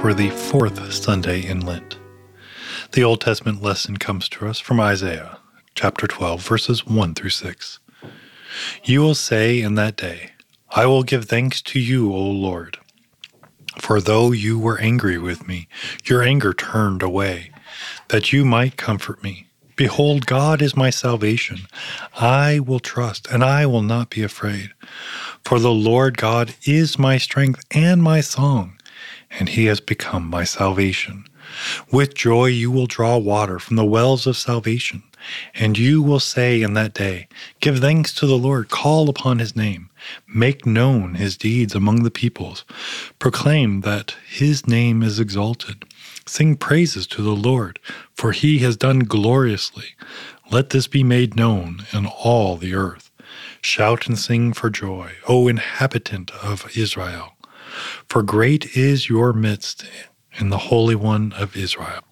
for the fourth Sunday in Lent. The Old Testament lesson comes to us from Isaiah chapter 12, verses 1 through 6. You will say in that day, I will give thanks to you, O Lord. For though you were angry with me, your anger turned away, that you might comfort me. Behold, God is my salvation. I will trust, and I will not be afraid. For the Lord God is my strength and my song, and he has become my salvation. With joy you will draw water from the wells of salvation. And you will say in that day, Give thanks to the Lord, call upon his name, make known his deeds among the peoples, proclaim that his name is exalted. Sing praises to the Lord, for he has done gloriously. Let this be made known in all the earth. Shout and sing for joy, O inhabitant of Israel, for great is your midst in the Holy One of Israel.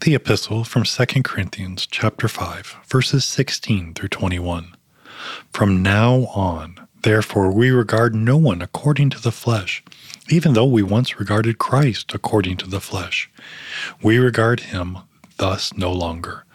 The epistle from 2 Corinthians chapter 5 verses 16 through 21. From now on, therefore we regard no one according to the flesh, even though we once regarded Christ according to the flesh. We regard him thus no longer.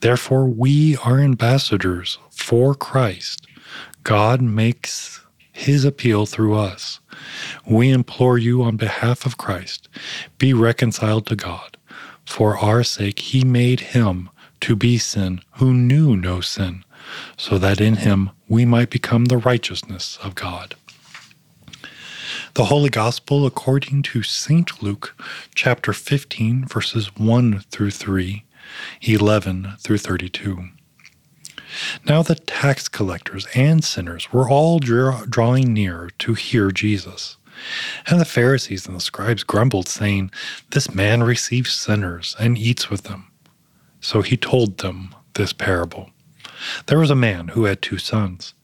Therefore, we are ambassadors for Christ. God makes his appeal through us. We implore you on behalf of Christ, be reconciled to God. For our sake, he made him to be sin who knew no sin, so that in him we might become the righteousness of God. The Holy Gospel according to St. Luke, chapter 15, verses 1 through 3 11 through 32. Now the tax collectors and sinners were all draw- drawing near to hear Jesus. And the Pharisees and the scribes grumbled, saying, This man receives sinners and eats with them. So he told them this parable. There was a man who had two sons,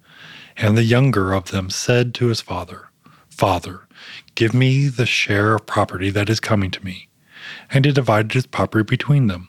and the younger of them said to his father, Father, give me the share of property that is coming to me. And he divided his property between them.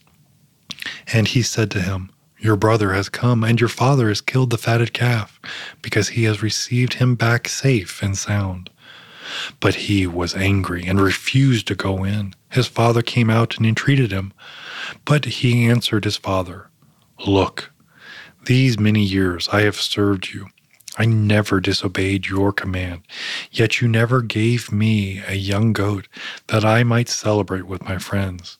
And he said to him, Your brother has come, and your father has killed the fatted calf, because he has received him back safe and sound. But he was angry and refused to go in. His father came out and entreated him. But he answered his father, Look, These many years I have served you. I never disobeyed your command, yet you never gave me a young goat that I might celebrate with my friends.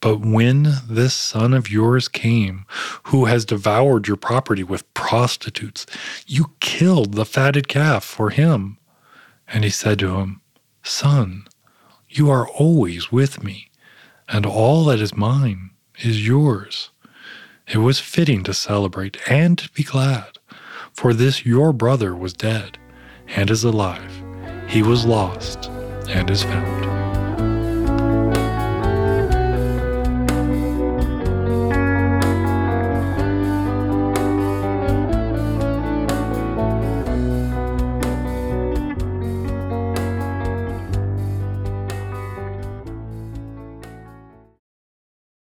But when this son of yours came, who has devoured your property with prostitutes, you killed the fatted calf for him. And he said to him, Son, you are always with me, and all that is mine is yours. It was fitting to celebrate and to be glad for this your brother was dead and is alive. He was lost and is found.